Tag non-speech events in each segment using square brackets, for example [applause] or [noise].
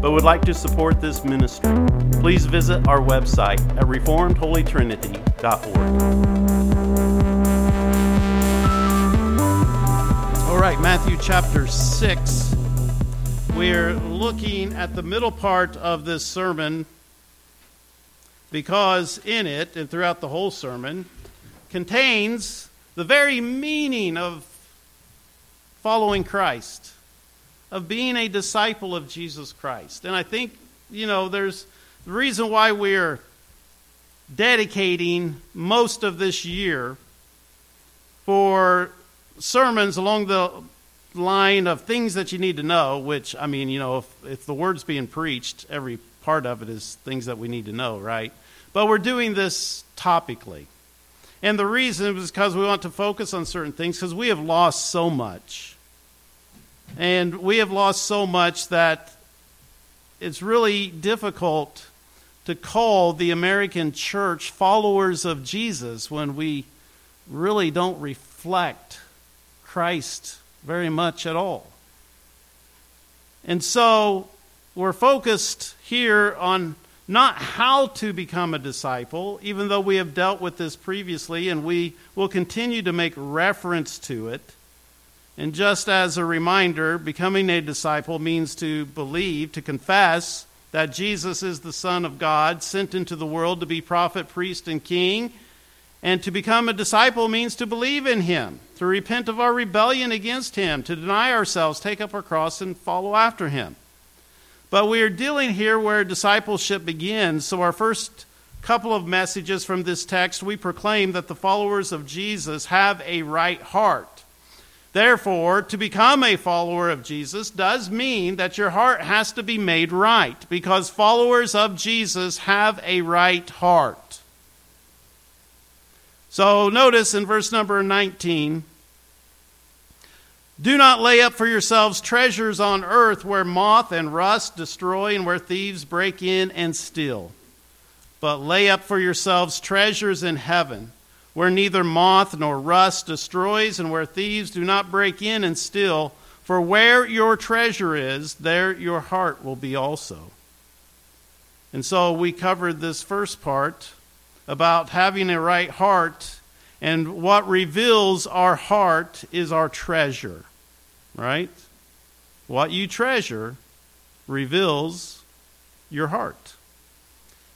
but would like to support this ministry, please visit our website at reformedholytrinity.org. All right, Matthew chapter 6. We're looking at the middle part of this sermon because in it and throughout the whole sermon contains the very meaning of following Christ of being a disciple of Jesus Christ. And I think, you know, there's the reason why we're dedicating most of this year for sermons along the line of things that you need to know, which, I mean, you know, if, if the word's being preached, every part of it is things that we need to know, right? But we're doing this topically. And the reason is because we want to focus on certain things because we have lost so much and we have lost so much that it's really difficult to call the American church followers of Jesus when we really don't reflect Christ very much at all. And so we're focused here on not how to become a disciple, even though we have dealt with this previously and we will continue to make reference to it and just as a reminder, becoming a disciple means to believe, to confess that Jesus is the Son of God, sent into the world to be prophet, priest, and king. And to become a disciple means to believe in him, to repent of our rebellion against him, to deny ourselves, take up our cross, and follow after him. But we are dealing here where discipleship begins. So, our first couple of messages from this text, we proclaim that the followers of Jesus have a right heart. Therefore, to become a follower of Jesus does mean that your heart has to be made right, because followers of Jesus have a right heart. So notice in verse number 19 Do not lay up for yourselves treasures on earth where moth and rust destroy and where thieves break in and steal, but lay up for yourselves treasures in heaven where neither moth nor rust destroys, and where thieves do not break in and steal. For where your treasure is, there your heart will be also. And so we covered this first part about having a right heart, and what reveals our heart is our treasure, right? What you treasure reveals your heart.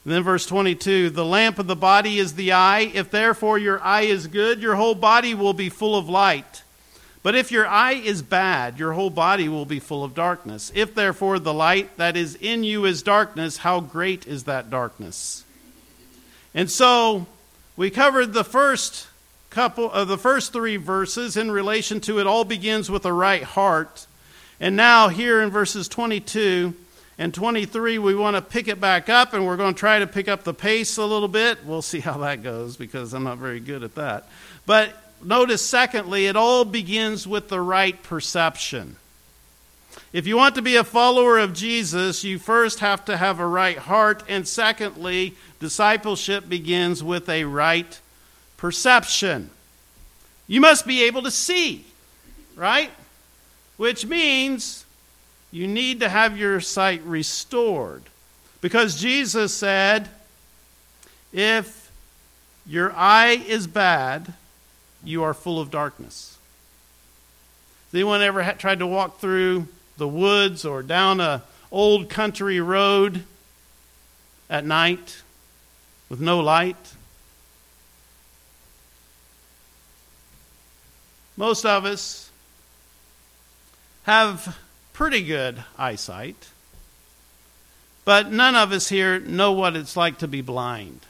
And then verse 22 The lamp of the body is the eye. If therefore your eye is good, your whole body will be full of light. But if your eye is bad, your whole body will be full of darkness. If therefore the light that is in you is darkness, how great is that darkness? And so we covered the first couple of uh, the first three verses in relation to it all begins with a right heart. And now here in verses 22 and 23, we want to pick it back up, and we're going to try to pick up the pace a little bit. We'll see how that goes because I'm not very good at that. But notice, secondly, it all begins with the right perception. If you want to be a follower of Jesus, you first have to have a right heart, and secondly, discipleship begins with a right perception. You must be able to see, right? Which means you need to have your sight restored. Because Jesus said, if your eye is bad, you are full of darkness. Has anyone ever ha- tried to walk through the woods or down a old country road at night with no light? Most of us have pretty good eyesight, but none of us here know what it's like to be blind.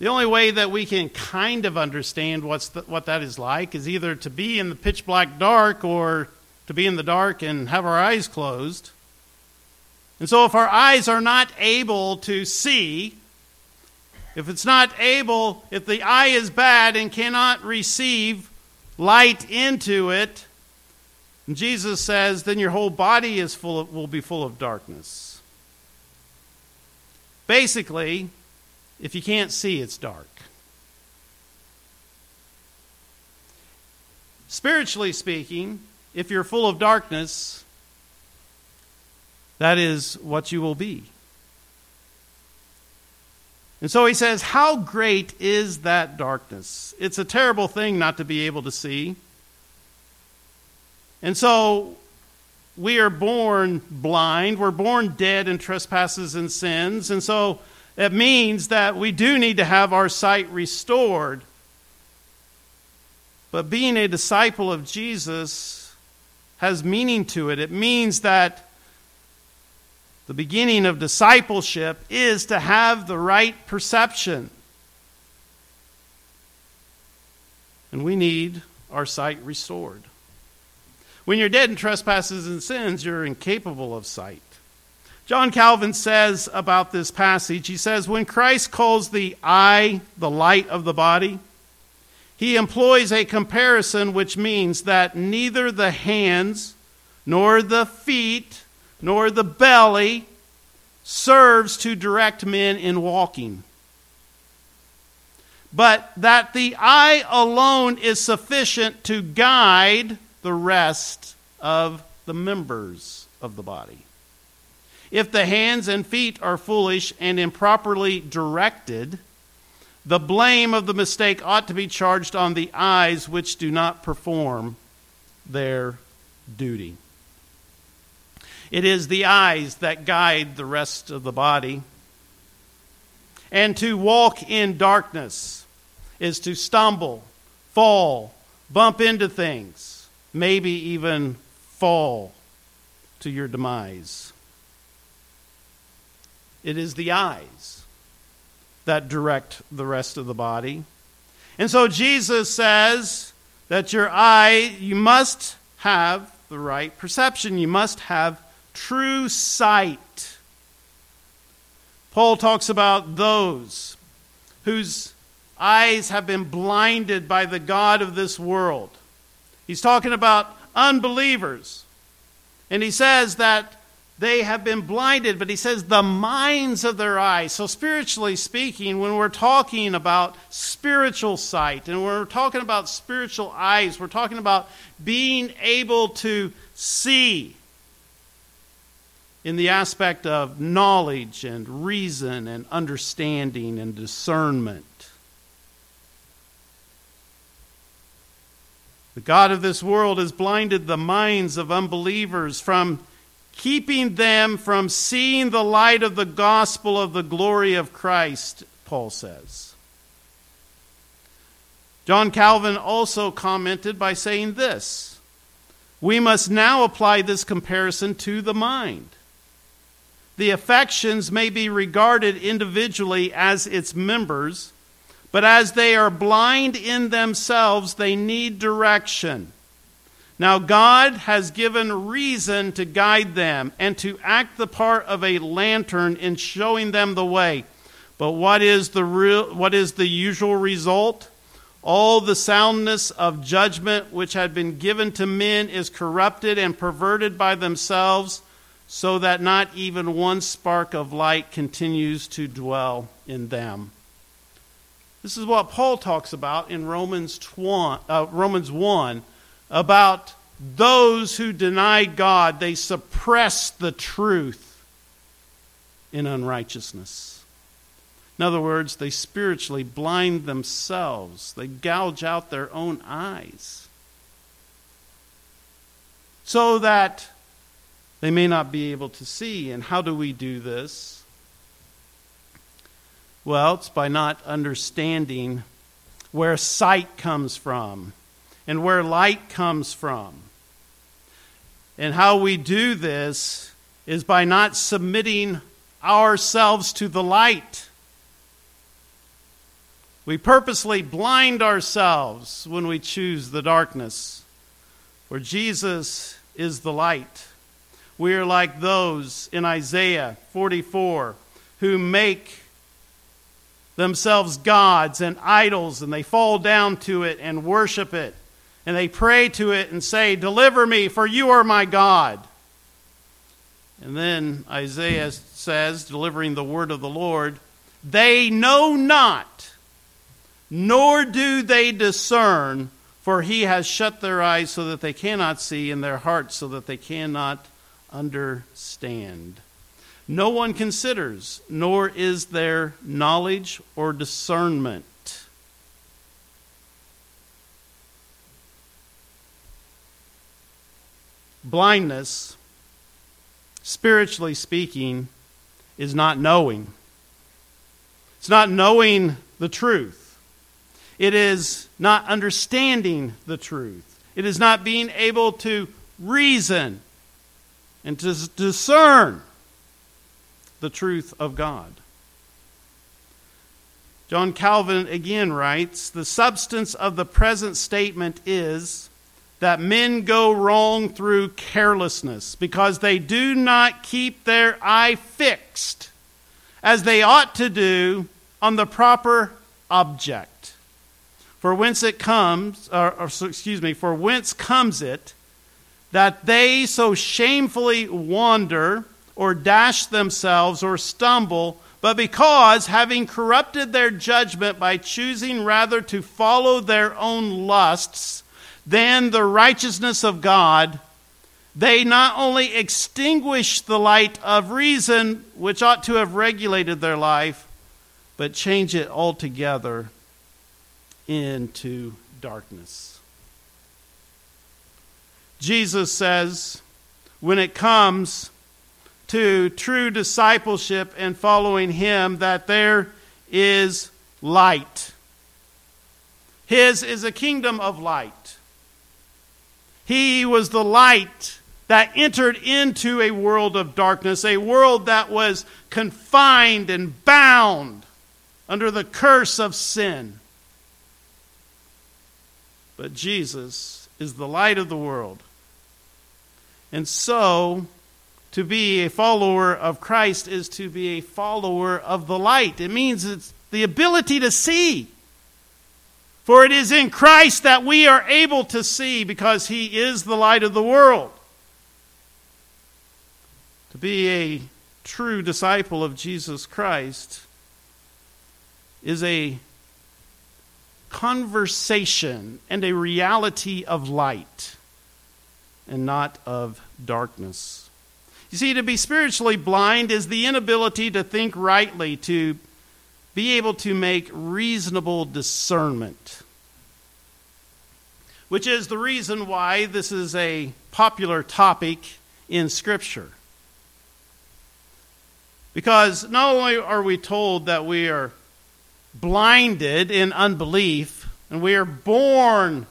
The only way that we can kind of understand what's the, what that is like is either to be in the pitch black dark or to be in the dark and have our eyes closed. And so, if our eyes are not able to see, if it's not able, if the eye is bad and cannot receive light into it, Jesus says, then your whole body is full of, will be full of darkness. Basically, if you can't see, it's dark. Spiritually speaking, if you're full of darkness, that is what you will be. And so he says, How great is that darkness? It's a terrible thing not to be able to see. And so we are born blind, we're born dead in trespasses and sins. And so it means that we do need to have our sight restored. But being a disciple of Jesus has meaning to it. It means that the beginning of discipleship is to have the right perception. And we need our sight restored. When you're dead in trespasses and sins, you're incapable of sight. John Calvin says about this passage, he says, When Christ calls the eye the light of the body, he employs a comparison which means that neither the hands, nor the feet, nor the belly serves to direct men in walking, but that the eye alone is sufficient to guide the rest of the members of the body. If the hands and feet are foolish and improperly directed, the blame of the mistake ought to be charged on the eyes which do not perform their duty. It is the eyes that guide the rest of the body. And to walk in darkness is to stumble, fall, bump into things maybe even fall to your demise. It is the eyes that direct the rest of the body. And so Jesus says that your eye, you must have the right perception, you must have true sight. Paul talks about those whose eyes have been blinded by the God of this world He's talking about unbelievers. And he says that they have been blinded, but he says the minds of their eyes. So, spiritually speaking, when we're talking about spiritual sight and we're talking about spiritual eyes, we're talking about being able to see in the aspect of knowledge and reason and understanding and discernment. The God of this world has blinded the minds of unbelievers from keeping them from seeing the light of the gospel of the glory of Christ, Paul says. John Calvin also commented by saying this We must now apply this comparison to the mind. The affections may be regarded individually as its members but as they are blind in themselves, they need direction. Now, God has given reason to guide them and to act the part of a lantern in showing them the way. But what is the, real, what is the usual result? All the soundness of judgment which had been given to men is corrupted and perverted by themselves, so that not even one spark of light continues to dwell in them. This is what Paul talks about in Romans, 1, uh, Romans 1 about those who deny God, they suppress the truth in unrighteousness. In other words, they spiritually blind themselves, they gouge out their own eyes so that they may not be able to see. And how do we do this? Well, it's by not understanding where sight comes from and where light comes from. And how we do this is by not submitting ourselves to the light. We purposely blind ourselves when we choose the darkness, where Jesus is the light. We are like those in Isaiah 44 who make themselves gods and idols, and they fall down to it and worship it, and they pray to it and say, Deliver me, for you are my God. And then Isaiah says, delivering the word of the Lord, They know not, nor do they discern, for he has shut their eyes so that they cannot see, and their hearts so that they cannot understand. No one considers, nor is there knowledge or discernment. Blindness, spiritually speaking, is not knowing. It's not knowing the truth. It is not understanding the truth. It is not being able to reason and to discern the truth of God. John Calvin again writes The substance of the present statement is that men go wrong through carelessness because they do not keep their eye fixed as they ought to do on the proper object. For whence it comes, or, or excuse me, for whence comes it that they so shamefully wander or dash themselves or stumble, but because, having corrupted their judgment by choosing rather to follow their own lusts than the righteousness of God, they not only extinguish the light of reason, which ought to have regulated their life, but change it altogether into darkness. Jesus says, when it comes to true discipleship and following Him, that there is light. His is a kingdom of light. He was the light that entered into a world of darkness, a world that was confined and bound under the curse of sin. But Jesus is the light of the world. And so, to be a follower of Christ is to be a follower of the light. It means it's the ability to see. For it is in Christ that we are able to see because he is the light of the world. To be a true disciple of Jesus Christ is a conversation and a reality of light and not of darkness. You see, to be spiritually blind is the inability to think rightly, to be able to make reasonable discernment. Which is the reason why this is a popular topic in Scripture. Because not only are we told that we are blinded in unbelief, and we are born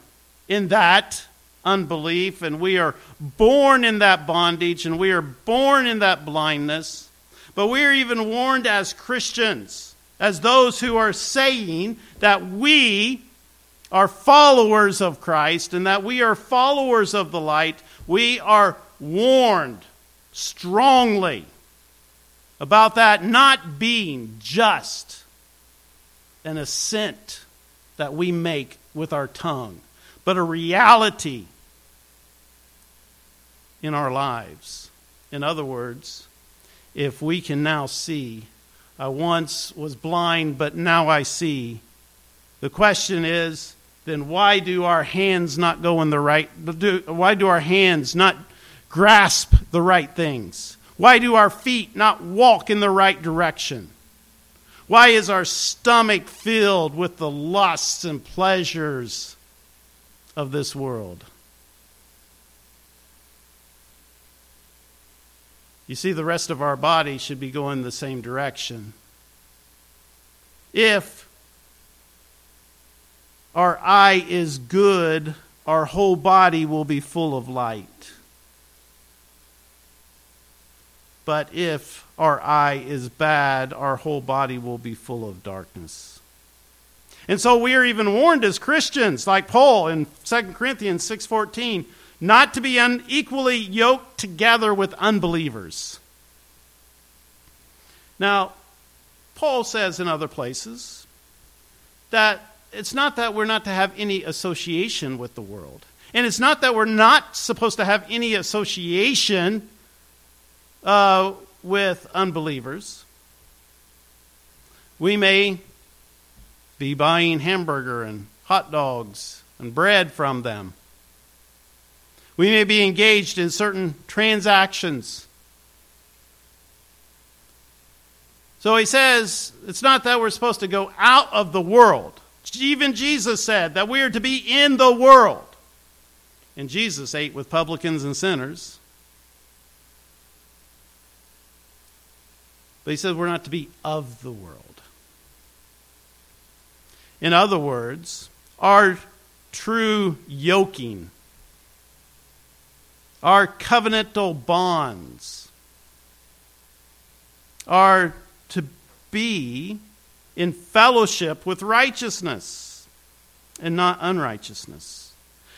in that unbelief, and we are born in that bondage, and we are born in that blindness. But we are even warned as Christians, as those who are saying that we are followers of Christ and that we are followers of the light, we are warned strongly about that not being just an assent that we make with our tongue but a reality in our lives. In other words, if we can now see, I once was blind, but now I see. The question is, then why do our hands not go in the right why do our hands not grasp the right things? Why do our feet not walk in the right direction? Why is our stomach filled with the lusts and pleasures of this world. You see, the rest of our body should be going the same direction. If our eye is good, our whole body will be full of light. But if our eye is bad, our whole body will be full of darkness. And so we are even warned as Christians, like Paul in 2 Corinthians 6:14, not to be unequally yoked together with unbelievers. Now, Paul says in other places that it's not that we're not to have any association with the world. And it's not that we're not supposed to have any association uh, with unbelievers. We may be buying hamburger and hot dogs and bread from them. We may be engaged in certain transactions. So he says it's not that we're supposed to go out of the world. Even Jesus said that we are to be in the world. And Jesus ate with publicans and sinners. But he said we're not to be of the world. In other words, our true yoking, our covenantal bonds, are to be in fellowship with righteousness and not unrighteousness.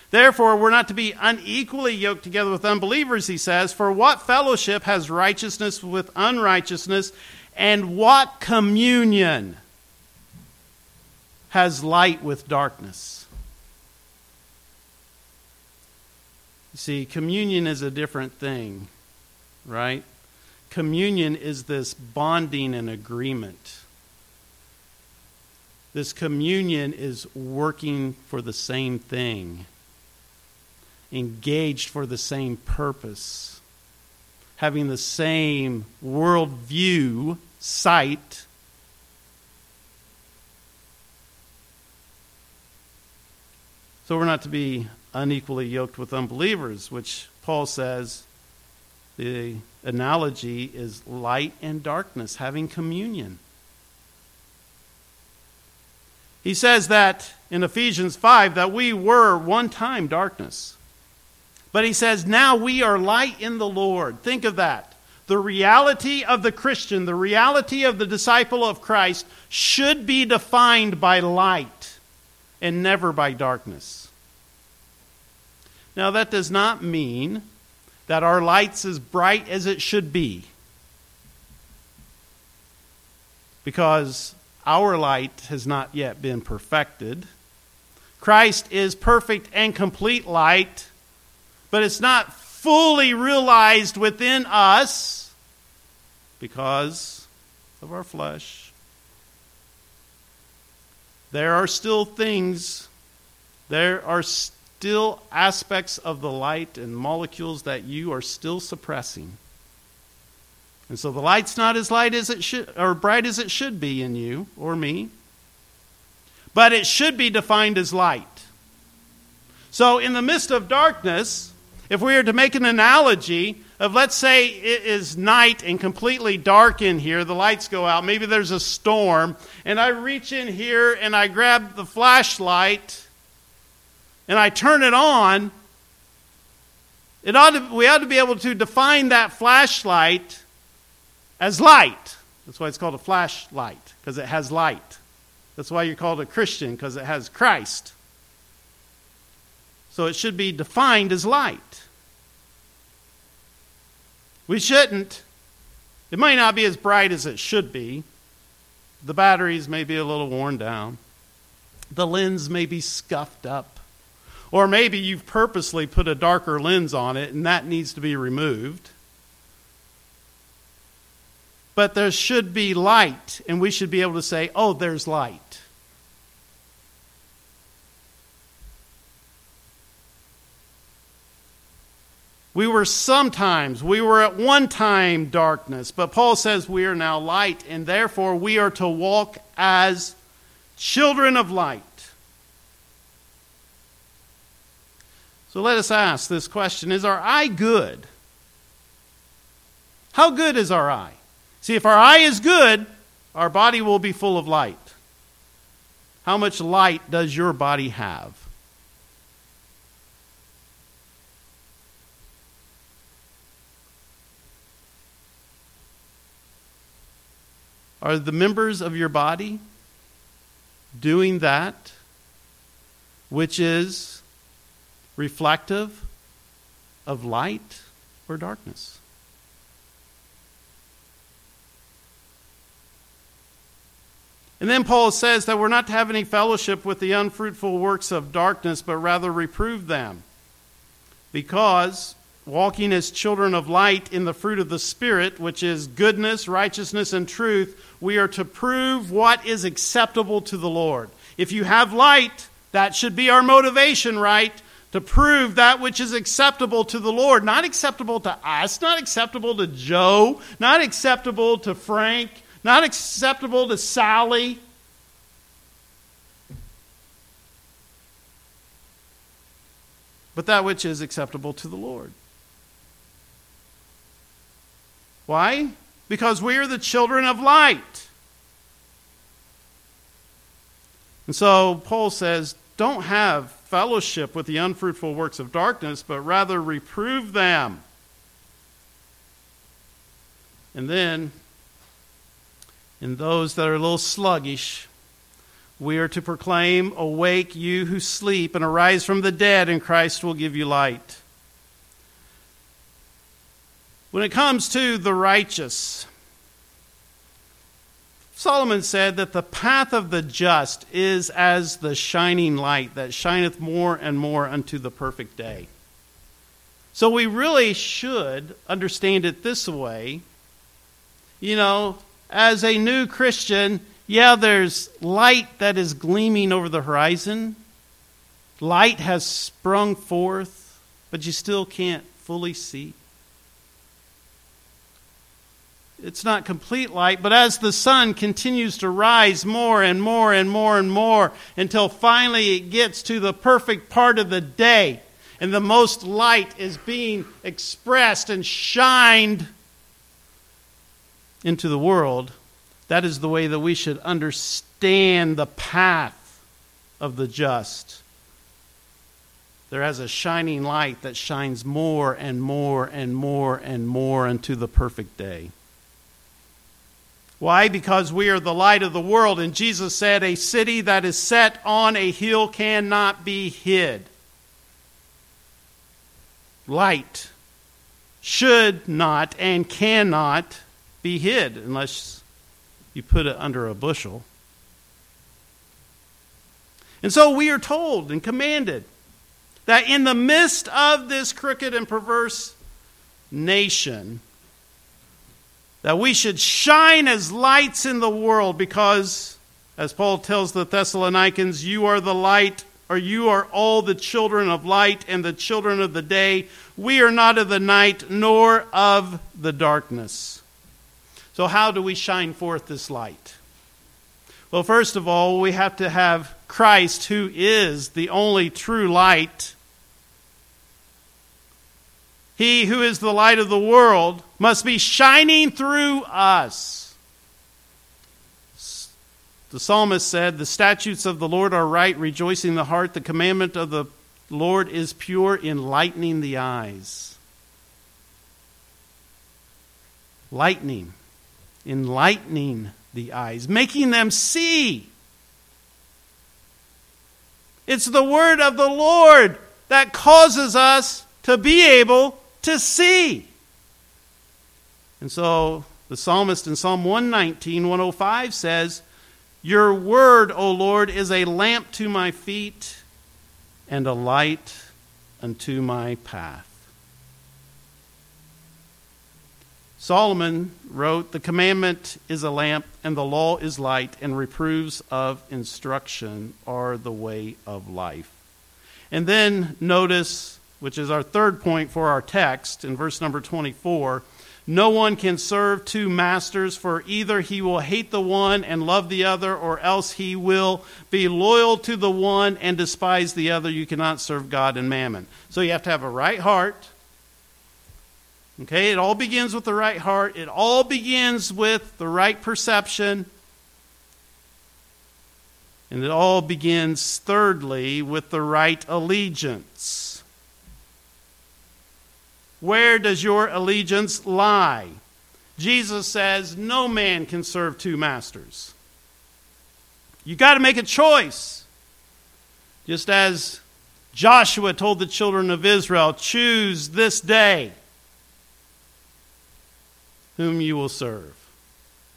Therefore, we're not to be unequally yoked together with unbelievers, he says. For what fellowship has righteousness with unrighteousness, and what communion has light with darkness? See, communion is a different thing, right? Communion is this bonding and agreement. This communion is working for the same thing, engaged for the same purpose, having the same worldview, sight. So we're not to be unequally yoked with unbelievers, which Paul says the analogy is light and darkness having communion. He says that in Ephesians 5 that we were one time darkness. But he says now we are light in the Lord. Think of that. The reality of the Christian, the reality of the disciple of Christ should be defined by light and never by darkness. Now, that does not mean that our light's as bright as it should be. Because our light has not yet been perfected. Christ is perfect and complete light, but it's not fully realized within us because of our flesh. There are still things, there are still aspects of the light and molecules that you are still suppressing. And so the light's not as light as it should or bright as it should be in you or me. But it should be defined as light. So in the midst of darkness, if we were to make an analogy of let's say it is night and completely dark in here, the lights go out, maybe there's a storm, and I reach in here and I grab the flashlight and I turn it on, it ought to, we ought to be able to define that flashlight as light. That's why it's called a flashlight, because it has light. That's why you're called a Christian, because it has Christ. So it should be defined as light. We shouldn't. It might not be as bright as it should be. The batteries may be a little worn down. The lens may be scuffed up. Or maybe you've purposely put a darker lens on it and that needs to be removed but there should be light, and we should be able to say, oh, there's light. We were sometimes, we were at one time darkness, but Paul says we are now light, and therefore we are to walk as children of light. So let us ask this question Is our eye good? How good is our eye? See, if our eye is good, our body will be full of light. How much light does your body have? Are the members of your body doing that which is reflective of light or darkness? And then Paul says that we're not to have any fellowship with the unfruitful works of darkness, but rather reprove them. Because walking as children of light in the fruit of the Spirit, which is goodness, righteousness, and truth, we are to prove what is acceptable to the Lord. If you have light, that should be our motivation, right? To prove that which is acceptable to the Lord. Not acceptable to us, not acceptable to Joe, not acceptable to Frank, not acceptable to Sally. But that which is acceptable to the Lord. Why? Because we are the children of light. And so Paul says, don't have fellowship with the unfruitful works of darkness, but rather reprove them. And then in those that are a little sluggish, we are to proclaim, Awake, you who sleep, and arise from the dead, and Christ will give you light. When it comes to the righteous, Solomon said that the path of the just is as the shining light that shineth more and more unto the perfect day. So we really should understand it this way. You know, as a new Christian, yeah, there's light that is gleaming over the horizon. Light has sprung forth, but you still can't fully see. It's not complete light, but as the sun continues to rise more and more and more and more until finally it gets to the perfect part of the day and the most light is being expressed and shined into the world, that is the way that we should understand the path of the just. There has a shining light that shines more and more and more and more unto the perfect day. Why? Because we are the light of the world. And Jesus said, A city that is set on a hill cannot be hid. Light should not and cannot be hid unless you put it under a bushel. And so we are told and commanded that in the midst of this crooked and perverse nation, that we should shine as lights in the world because, as Paul tells the Thessalonians, you are the light, or you are all the children of light and the children of the day. We are not of the night nor of the darkness. So, how do we shine forth this light? Well, first of all, we have to have Christ, who is the only true light. He who is the light of the world must be shining through us. The psalmist said, The statutes of the Lord are right, rejoicing the heart. The commandment of the Lord is pure, enlightening the eyes. Lightning enlightening the eyes, making them see. It's the word of the Lord that causes us to be able to see. And so the psalmist in Psalm 119, 105 says, Your word, O Lord, is a lamp to my feet and a light unto my path. Solomon wrote, The commandment is a lamp, and the law is light, and reproofs of instruction are the way of life. And then notice, which is our third point for our text in verse number 24 no one can serve two masters, for either he will hate the one and love the other, or else he will be loyal to the one and despise the other. You cannot serve God and mammon. So you have to have a right heart Okay, it all begins with the right heart, it all begins with the right perception. And it all begins, thirdly, with the right allegiance. Where does your allegiance lie? Jesus says no man can serve two masters. You got to make a choice. Just as Joshua told the children of Israel, Choose this day whom you will serve.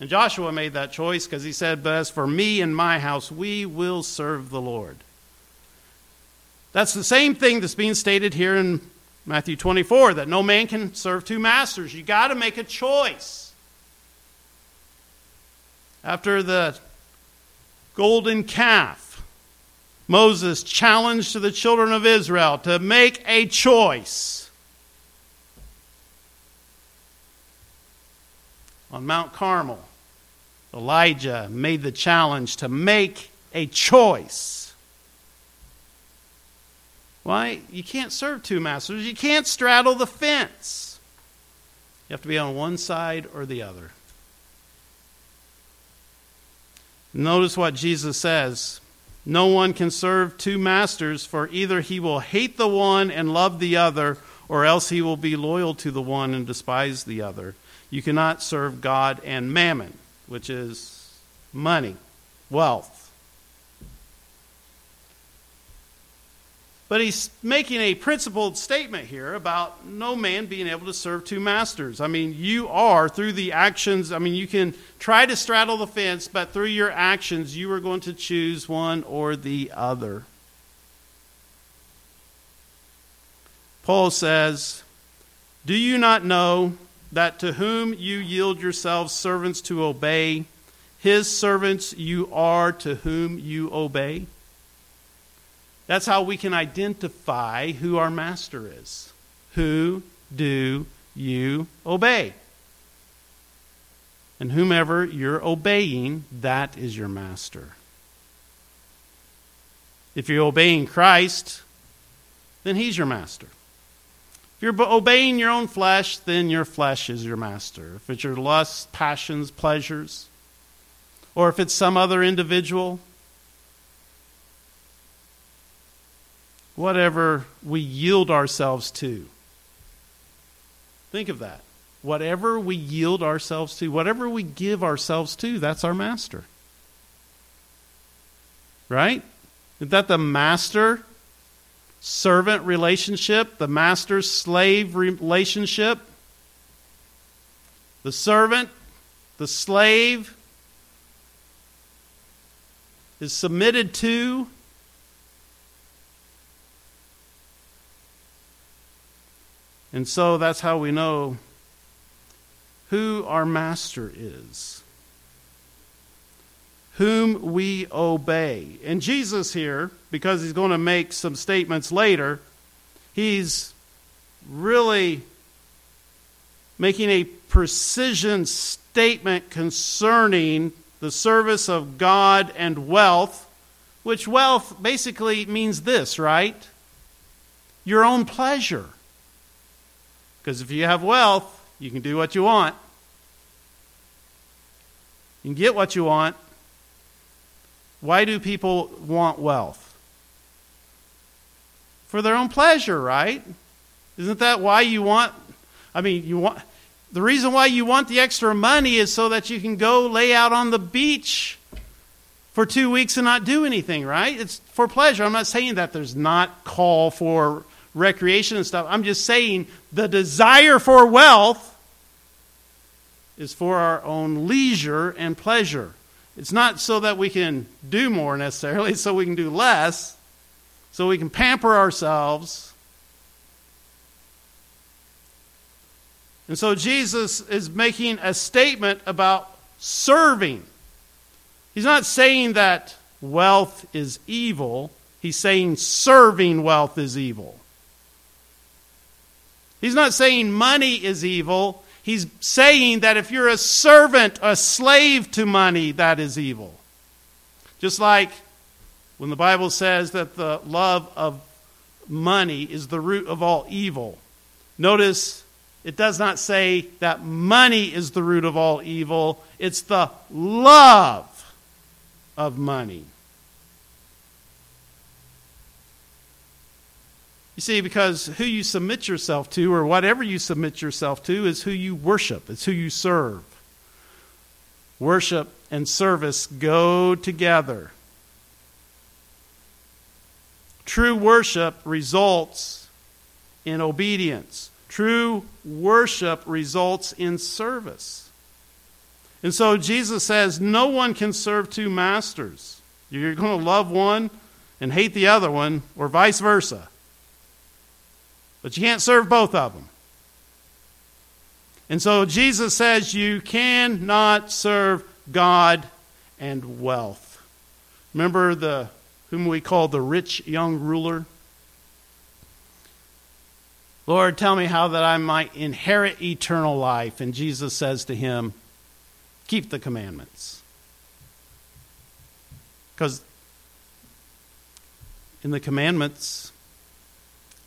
And Joshua made that choice because he said, But as for me and my house, we will serve the Lord. That's the same thing that's being stated here in Matthew 24 that no man can serve two masters. You got to make a choice. After the golden calf, Moses challenged the children of Israel to make a choice. On Mount Carmel, Elijah made the challenge to make a choice. Why? You can't serve two masters. You can't straddle the fence. You have to be on one side or the other. Notice what Jesus says No one can serve two masters, for either he will hate the one and love the other, or else he will be loyal to the one and despise the other. You cannot serve God and mammon, which is money, wealth. But he's making a principled statement here about no man being able to serve two masters. I mean, you are, through the actions, I mean, you can try to straddle the fence, but through your actions, you are going to choose one or the other. Paul says, Do you not know that to whom you yield yourselves servants to obey, his servants you are to whom you obey? That's how we can identify who our master is. Who do you obey? And whomever you're obeying, that is your master. If you're obeying Christ, then he's your master. If you're obeying your own flesh, then your flesh is your master. If it's your lusts, passions, pleasures, or if it's some other individual, whatever we yield ourselves to. Think of that. Whatever we yield ourselves to, whatever we give ourselves to, that's our master. Right? Is that the master servant relationship, the master slave relationship? The servant, the slave is submitted to And so that's how we know who our master is, whom we obey. And Jesus here, because he's going to make some statements later, he's really making a precision statement concerning the service of God and wealth, which wealth basically means this, right? Your own pleasure. Because if you have wealth, you can do what you want. You can get what you want. Why do people want wealth? For their own pleasure, right? Isn't that why you want I mean, you want the reason why you want the extra money is so that you can go lay out on the beach for 2 weeks and not do anything, right? It's for pleasure. I'm not saying that there's not call for recreation and stuff. I'm just saying the desire for wealth is for our own leisure and pleasure. It's not so that we can do more necessarily, it's [laughs] so we can do less, so we can pamper ourselves. And so Jesus is making a statement about serving. He's not saying that wealth is evil, he's saying serving wealth is evil. He's not saying money is evil. He's saying that if you're a servant, a slave to money, that is evil. Just like when the Bible says that the love of money is the root of all evil. Notice it does not say that money is the root of all evil, it's the love of money. You see, because who you submit yourself to, or whatever you submit yourself to, is who you worship, it's who you serve. Worship and service go together. True worship results in obedience. True worship results in service. And so Jesus says no one can serve two masters. You're going to love one and hate the other one, or vice versa. But you can't serve both of them. And so Jesus says you cannot serve God and wealth. Remember the whom we call the rich young ruler? Lord, tell me how that I might inherit eternal life. And Jesus says to him, Keep the commandments. Because in the commandments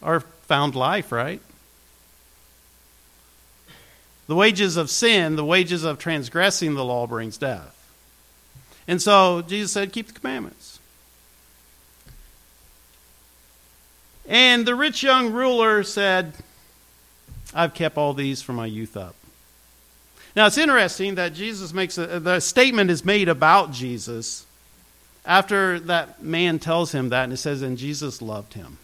are found life, right? The wages of sin, the wages of transgressing the law brings death. And so Jesus said, Keep the commandments. And the rich young ruler said, I've kept all these from my youth up. Now it's interesting that Jesus makes a, the statement is made about Jesus after that man tells him that, and it says, And Jesus loved him.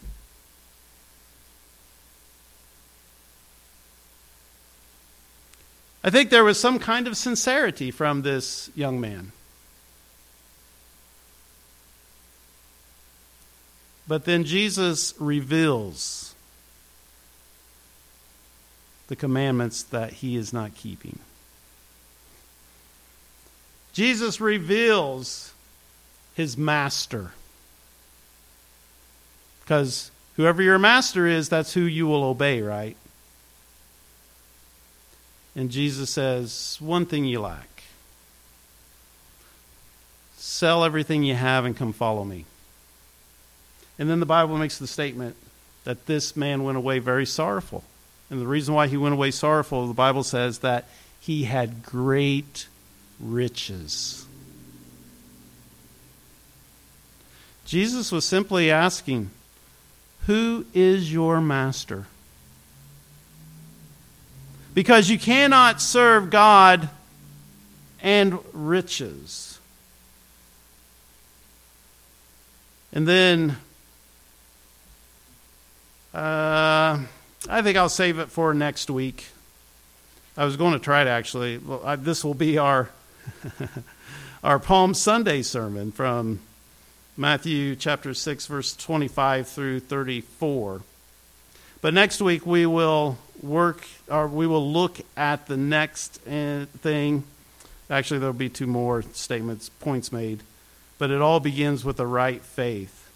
I think there was some kind of sincerity from this young man. But then Jesus reveals the commandments that he is not keeping. Jesus reveals his master. Because whoever your master is, that's who you will obey, right? And Jesus says, One thing you lack sell everything you have and come follow me. And then the Bible makes the statement that this man went away very sorrowful. And the reason why he went away sorrowful, the Bible says that he had great riches. Jesus was simply asking, Who is your master? Because you cannot serve God and riches. And then uh, I think I'll save it for next week. I was going to try to actually. Well, I, this will be our [laughs] our Palm Sunday sermon from Matthew chapter six, verse twenty-five through thirty-four. But next week we will work, or we will look at the next uh, thing. Actually, there'll be two more statements, points made, but it all begins with the right faith.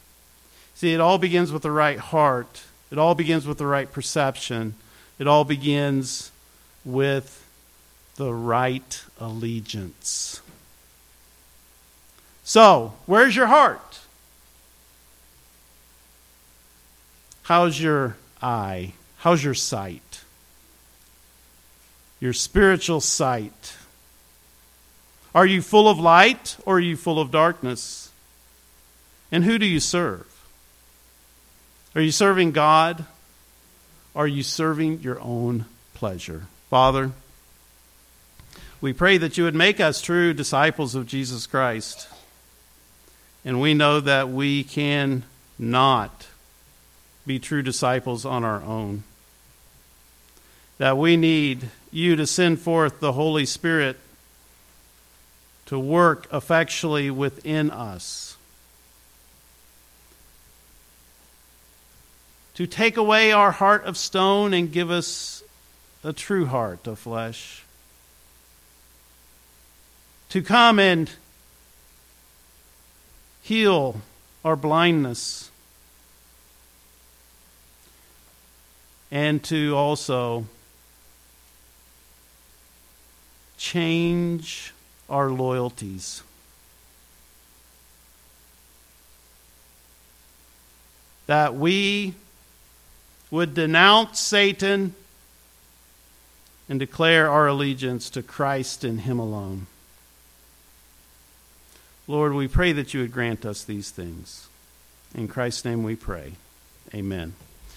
See, it all begins with the right heart it all begins with the right perception. It all begins with the right allegiance. So, where's your heart? How's your eye? How's your sight? Your spiritual sight. Are you full of light or are you full of darkness? And who do you serve? Are you serving God? Are you serving your own pleasure? Father, we pray that you would make us true disciples of Jesus Christ. And we know that we can not be true disciples on our own. That we need you to send forth the Holy Spirit to work effectually within us to take away our heart of stone and give us a true heart of flesh. To come and heal our blindness. And to also change our loyalties. That we would denounce Satan and declare our allegiance to Christ and Him alone. Lord, we pray that you would grant us these things. In Christ's name we pray. Amen.